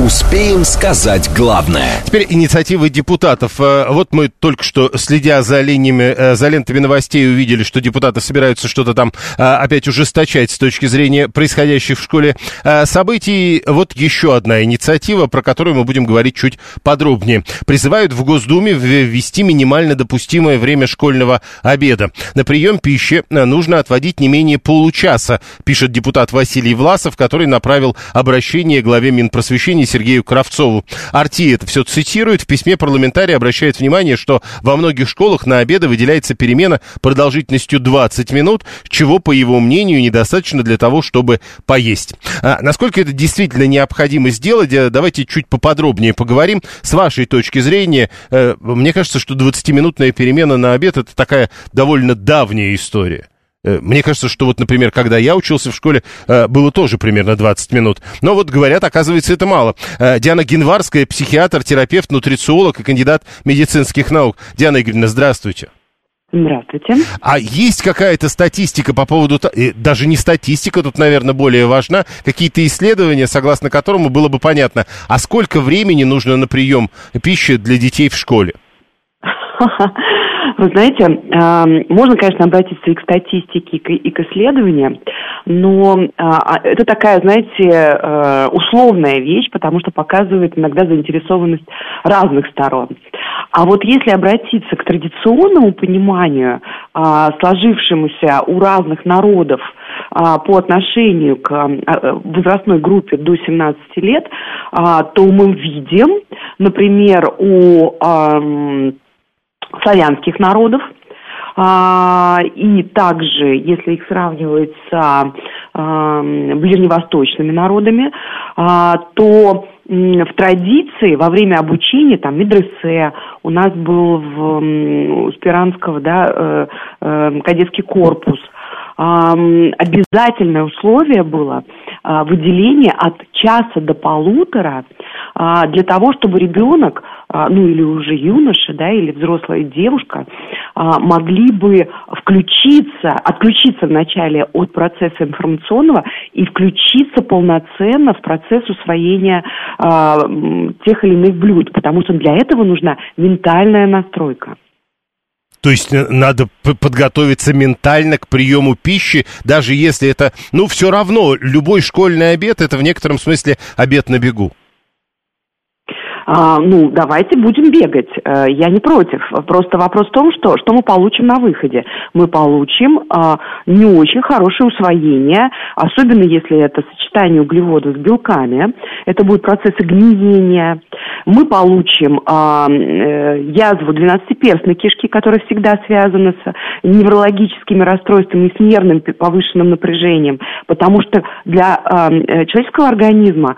Успеем сказать главное. Теперь инициативы депутатов. Э, вот мы только что, следя за линиями, э, за лентами новостей, увидели, что депутаты собираются что-то там э, опять ужесточать с точки зрения происходящих в школе событий. Вот еще одна инициатива, про которую мы будем говорить чуть подробнее. Призывают в Госдуме ввести минимально допустимое время школьного обеда. На прием пищи нужно отводить не менее получаса, пишет депутат Василий Власов, который направил обращение главе Минпросвещения Сергею Кравцову. Арти это все цитирует. В письме парламентарий обращает внимание, что во многих школах на обеды выделяется перемена продолжительностью 20 минут, чего, по его мнению, недостаточно для того, чтобы поесть. А насколько это действительно необходимо сделать, э, давайте чуть поподробнее поговорим. С вашей точки зрения, э, мне кажется, что 20-минутная перемена на обед это такая довольно давняя история. Э, мне кажется, что вот, например, когда я учился в школе, э, было тоже примерно 20 минут. Но вот говорят, оказывается, это мало. Э, Диана Генварская, психиатр, терапевт, нутрициолог и кандидат медицинских наук. Диана Игоревна, здравствуйте. Здравствуйте. А есть какая-то статистика по поводу... Даже не статистика тут, наверное, более важна. Какие-то исследования, согласно которому было бы понятно, а сколько времени нужно на прием пищи для детей в школе? Вы знаете, можно, конечно, обратиться и к статистике, и к исследованиям, но а, а, это такая, знаете, э, условная вещь, потому что показывает иногда заинтересованность разных сторон. А вот если обратиться к традиционному пониманию, а, сложившемуся у разных народов, по отношению к возрастной группе до 17 лет, то мы видим, например, у славянских народов. А, и также, если их сравнивать с а, ближневосточными народами, а, то в традиции во время обучения, там, медресе, у нас был в, Спиранского, да, э, э, кадетский корпус, обязательное условие было выделение от часа до полутора для того, чтобы ребенок а, ну или уже юноша, да, или взрослая девушка, а, могли бы включиться, отключиться вначале от процесса информационного и включиться полноценно в процесс усвоения а, тех или иных блюд, потому что для этого нужна ментальная настройка. То есть э, надо подготовиться ментально к приему пищи, даже если это, ну, все равно, любой школьный обед это в некотором смысле обед на бегу. А, ну, давайте будем бегать. А, я не против. Просто вопрос в том, что, что мы получим на выходе. Мы получим а, не очень хорошее усвоение, особенно если это сочетание углеводов с белками. Это будет процессы гниения. Мы получим а, э, язву двенадцатиперстной кишки, которая всегда связана с неврологическими расстройствами и с нервным повышенным напряжением, потому что для а, человеческого организма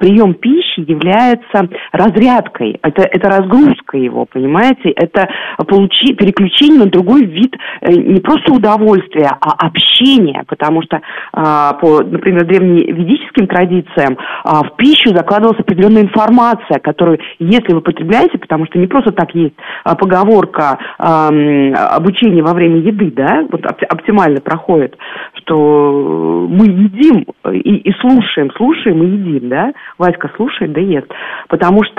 прием пищи является разрядкой, это, это разгрузка его, понимаете, это получи, переключение на другой вид э, не просто удовольствия, а общения, потому что а, по, например, древневедическим традициям а, в пищу закладывалась определенная информация, которую, если вы потребляете, потому что не просто так есть а, поговорка обучения во время еды, да, вот оптимально проходит, что мы едим и, и слушаем, слушаем и едим, да, Васька слушает, да ест, потому что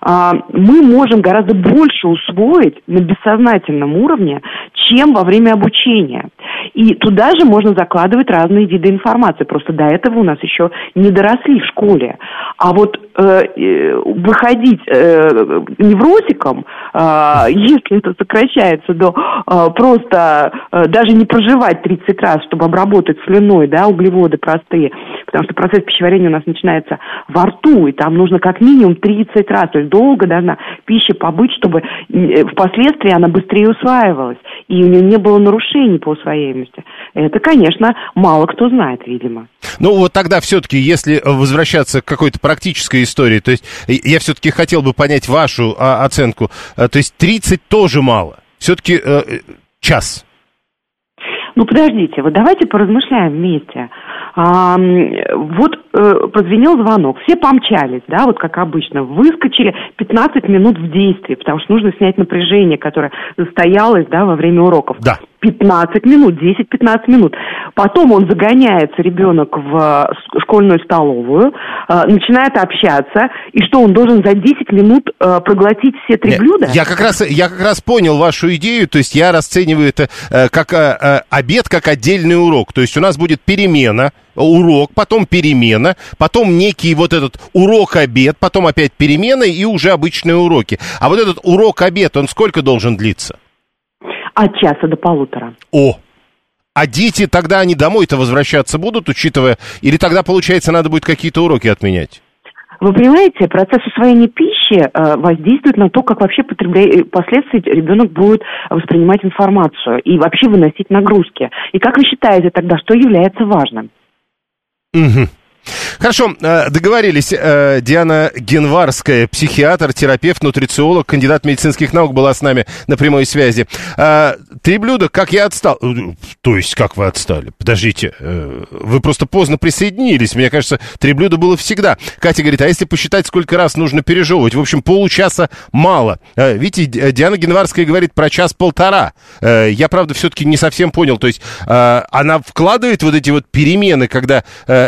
а, мы можем гораздо больше усвоить на бессознательном уровне, чем во время обучения. И туда же можно закладывать разные виды информации. Просто до этого у нас еще не доросли в школе. А вот э, э выходить э, невротиком, э, если это сокращается до э, просто э, даже не проживать 30 раз, чтобы обработать слюной, да, углеводы простые, потому что процесс пищеварения у нас начинается во рту, и там нужно как минимум 30 раз, то есть долго должна пища побыть, чтобы э, впоследствии она быстрее усваивалась, и у нее не было нарушений по усвояемости. Это, конечно, мало кто знает, видимо. Ну вот тогда все-таки, если возвращаться к какой-то практической истории, то есть я все-таки хотел бы понять вашу а, оценку, э, то есть 30 тоже мало, все-таки э, час. Ну подождите, вот давайте поразмышляем вместе. А, вот э, позвонил звонок, все помчались, да, вот как обычно, выскочили 15 минут в действии, потому что нужно снять напряжение, которое застоялось, да, во время уроков. Да. 15 минут, 10-15 минут. Потом он загоняется, ребенок, в школьную столовую, э, начинает общаться, и что, он должен за 10 минут э, проглотить все три Нет, блюда? Я как, раз, я как раз понял вашу идею, то есть я расцениваю это э, как э, э обед, как отдельный урок. То есть у нас будет перемена, урок, потом перемена, потом некий вот этот урок-обед, потом опять перемена и уже обычные уроки. А вот этот урок-обед, он сколько должен длиться? От часа до полутора. О, а дети тогда они домой-то возвращаться будут, учитывая... Или тогда, получается, надо будет какие-то уроки отменять? Вы понимаете, процесс усвоения пищи э, воздействует на то, как вообще потребля... Э, впоследствии ребенок будет воспринимать информацию и вообще выносить нагрузки. И как вы считаете тогда, что является важным? Угу. Хорошо, э, договорились. Э, Диана Генварская, психиатр, терапевт, нутрициолог, кандидат медицинских наук была с нами на прямой связи. Э, три блюда, как я отстал. То есть, как вы отстали? Подождите, вы просто поздно присоединились. Мне кажется, три блюда было всегда. Катя говорит, а если посчитать, сколько раз нужно пережевывать? В общем, получаса мало. Видите, Диана Генварская говорит про час-полтора. Я, правда, все-таки не совсем понял. То есть, она вкладывает вот эти вот перемены, когда,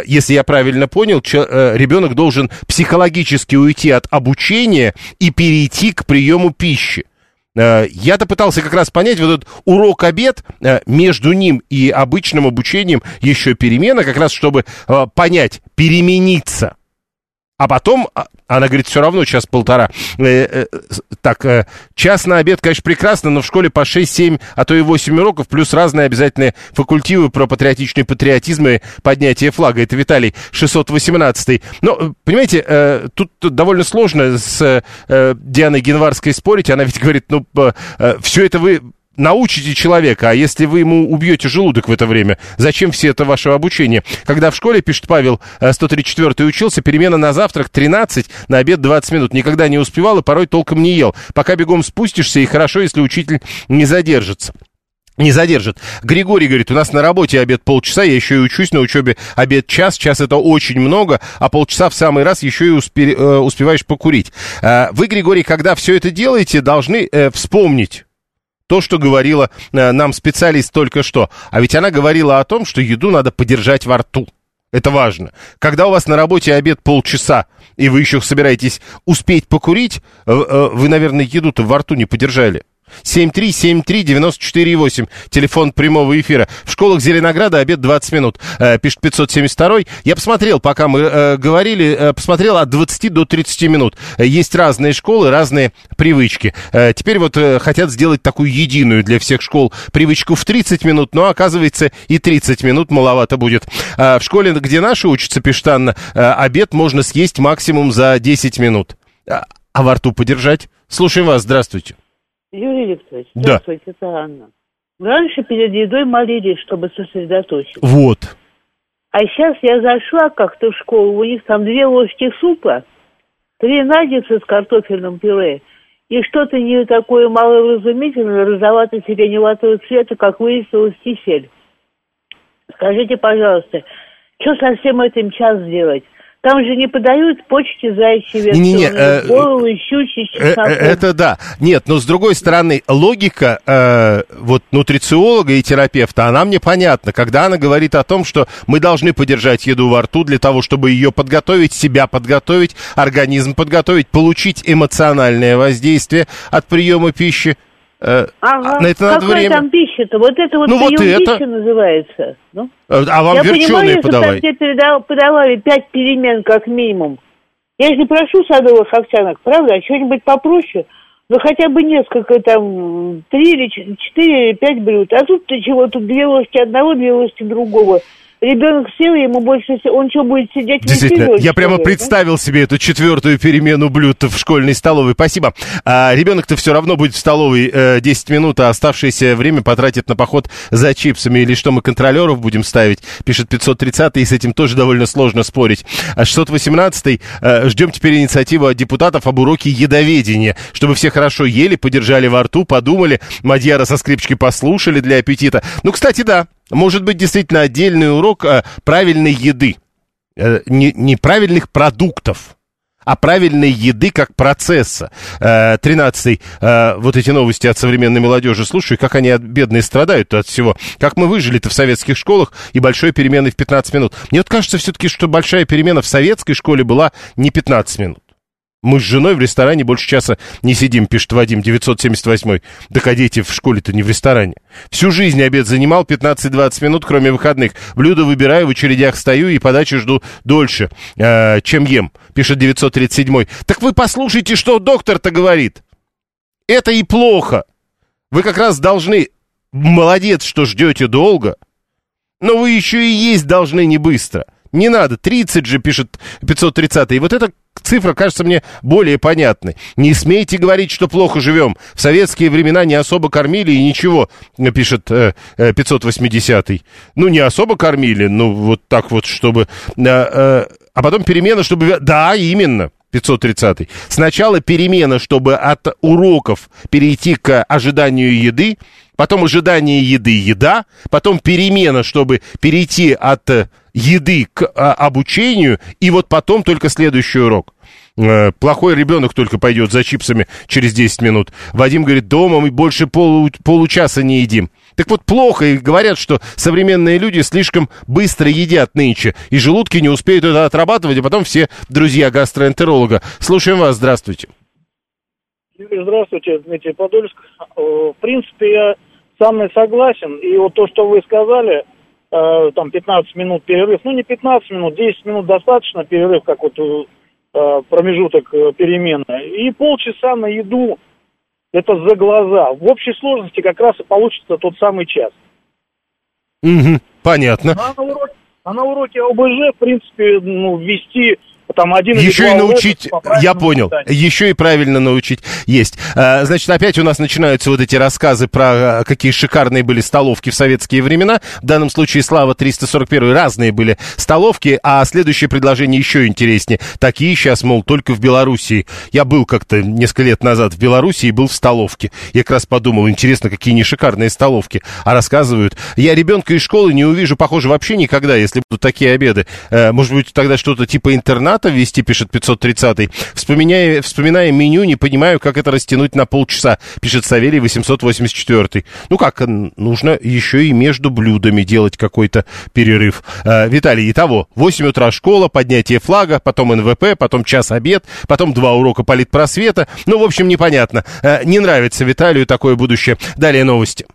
если я правильно правильно понял, э, ребенок должен психологически уйти от обучения и перейти к приему пищи. Э, я-то пытался как раз понять вот этот урок-обед э, между ним и обычным обучением еще перемена, как раз чтобы понять, перемениться. А потом, а, она говорит, все равно час полтора. Э, э, так, э, час на обед, конечно, прекрасно, но в школе по 6-7, а то и 8 уроков, плюс разные обязательные факультивы про патриотичный патриотизм и поднятие флага. Это Виталий 618. Но, понимаете, э, тут, довольно сложно с э, Дианой Генварской спорить. Она ведь говорит, ну, э, все это вы научите человека, а если вы ему убьете желудок в это время, зачем все это ваше обучение? Когда в школе, пишет Павел, 134 э, учился, перемена на завтрак 13, на обед 20 минут. Никогда не успевал и порой толком не ел. Пока бегом спустишься, и хорошо, если учитель не задержится не задержит. Григорий говорит, у нас на работе обед полчаса, я еще и учусь на учебе обед час, час это очень много, а полчаса в самый раз еще и успе, э, успеваешь покурить. Э, вы, Григорий, когда все это делаете, должны э, вспомнить то, что говорила э, нам специалист только что. А ведь она говорила о том, что еду надо подержать во рту. Это важно. Когда у вас на работе обед полчаса, и вы еще собираетесь успеть покурить, э, э, вы, наверное, еду-то во рту не подержали. 7373948, телефон прямого эфира. В школах Зеленограда обед 20 минут, э, пишет 572. Я посмотрел, пока мы э, говорили, э, посмотрел от 20 до 30 минут. Есть разные школы, разные привычки. Теперь вот хотят сделать такую единую для всех школ привычку в 30 минут, но оказывается и 30 минут маловато будет. В школе, где наши учатся, пишет Анна, обед можно съесть максимум за 10 минут. А во рту подержать? Слушаем вас, здравствуйте. Юрий Викторович, Да. здравствуйте, это Анна. Раньше перед едой молились, чтобы сосредоточиться. Вот. А сейчас я зашла как-то в школу, у них там две ложки супа, три наггетса с картофельным пюре и что-то не такое малоразумительное, розовато-сиреневатого цвета, как выяснилось, кисель. Скажите, пожалуйста, что со всем этим час делать? Там же не подают почки зайчьи Не-не-не, вертёные, э, головы, щучьи, Э, э, чесноком. Это да. Нет, но с другой стороны, логика э, вот нутрициолога и терапевта, она мне понятна, когда она говорит о том, что мы должны подержать еду во рту для того, чтобы ее подготовить, себя подготовить, организм подготовить, получить эмоциональное воздействие от приема пищи. Э, Ага. это надо Какая время. там пища-то? Вот это вот Ну, вот это. пищи называется. Ну, Э, А вам я верченые понимаю, подавай. тебе передал- подавали пять перемен как минимум. Я же не прошу садовых овсянок, правда? А что-нибудь попроще? Ну, хотя бы несколько там, три или четыре или пять блюд. А тут ты чего? Тут две ложки одного, две ложки другого. Ребенок сел, ему больше. Он что, будет сидеть Действительно, высиживать, я прямо ли, представил себе эту четвертую перемену блюд в школьной столовой. Спасибо. А, ребенок-то все равно будет в столовой э, 10 минут, а оставшееся время потратит на поход за чипсами. Или что, мы контролеров будем ставить? Пишет 530 и с этим тоже довольно сложно спорить. А 618 э, ждем теперь инициативу от депутатов об уроке едоведения, чтобы все хорошо ели, подержали во рту, подумали, Мадьяра со скрипочкой послушали для аппетита. Ну, кстати, да, может быть действительно отдельный урок э, правильной еды э, не, неправильных продуктов, а правильной еды как процесса. Э, Тринадцатый, вот эти новости от современной молодежи слушаю, как они от, бедные страдают от всего. Как мы выжили-то в советских школах и большой перемены в 15 минут. Мне вот кажется все-таки, что большая перемена в советской школе была не 15 минут. Мы с женой в ресторане больше часа не сидим, пишет Вадим, 978. Так а дети в школе-то не в ресторане. Всю жизнь обед занимал 15-20 минут, кроме выходных. Блюдо выбираю, в очередях стою и подачи жду дольше, э, чем ем, пишет 937. Так вы послушайте, что доктор-то говорит. Это и плохо. Вы как раз должны... Молодец, что ждете долго. Но вы еще и есть должны не быстро. Не надо, 30 же, пишет 530. И вот эта цифра кажется мне более понятной. Не смейте говорить, что плохо живем. В советские времена не особо кормили и ничего, пишет э, э, 580. Ну, не особо кормили, ну, вот так вот, чтобы... э, э, а потом перемена, чтобы... Да, именно. 530. Сначала перемена, чтобы от уроков перейти к ожиданию еды, потом ожидание еды еда, потом перемена, чтобы перейти от э, еды к а, обучению, и вот потом только следующий урок. Э, Плохой ребенок только пойдет за чипсами через 10 минут. Вадим говорит, дома мы больше полу, получаса не едим. Так вот, плохо, и говорят, что современные люди слишком быстро едят нынче, и желудки не успеют это отрабатывать, а потом все друзья гастроэнтеролога. Слушаем вас, здравствуйте. Здравствуйте, Дмитрий Подольск. Э, В принципе, я с Анной согласен. И вот то, что вы сказали, э, там 15 минут перерыв, ну не 15 минут, 10 минут достаточно перерыв, как вот э, промежуток э, перемены. И полчаса на еду, это за глаза. В общей сложности как раз и получится тот самый час. Понятно. А на уроке, а на уроке ОБЖ, в принципе, ну, ввести там один Еще и научить, я понял, питанию. еще и правильно научить есть. А, Значит, опять у нас начинаются вот эти рассказы про а, какие шикарные были столовки в советские времена. В данном случае Слава 341 разные были столовки, а следующее предложение еще интереснее. Такие сейчас, мол, только в Белоруссии. Я был как-то несколько лет назад в Белоруссии и был в столовке. Я как раз подумал, интересно, какие не шикарные столовки. А рассказывают. Я ребенка из школы не увижу, похоже, вообще никогда, если будут такие обеды. Э, Может быть, тогда что-то типа интерната салата ввести, пишет 530 Вспоминая, вспоминая меню, не понимаю, как это растянуть на полчаса, пишет Савелий 884 Ну как, нужно еще и между блюдами делать какой-то перерыв. Э, Виталий, итого, 8 утра школа, поднятие флага, потом НВП, потом час обед, потом два урока политпросвета. Ну, в общем, непонятно. Э, не нравится Виталию такое будущее. Далее новости.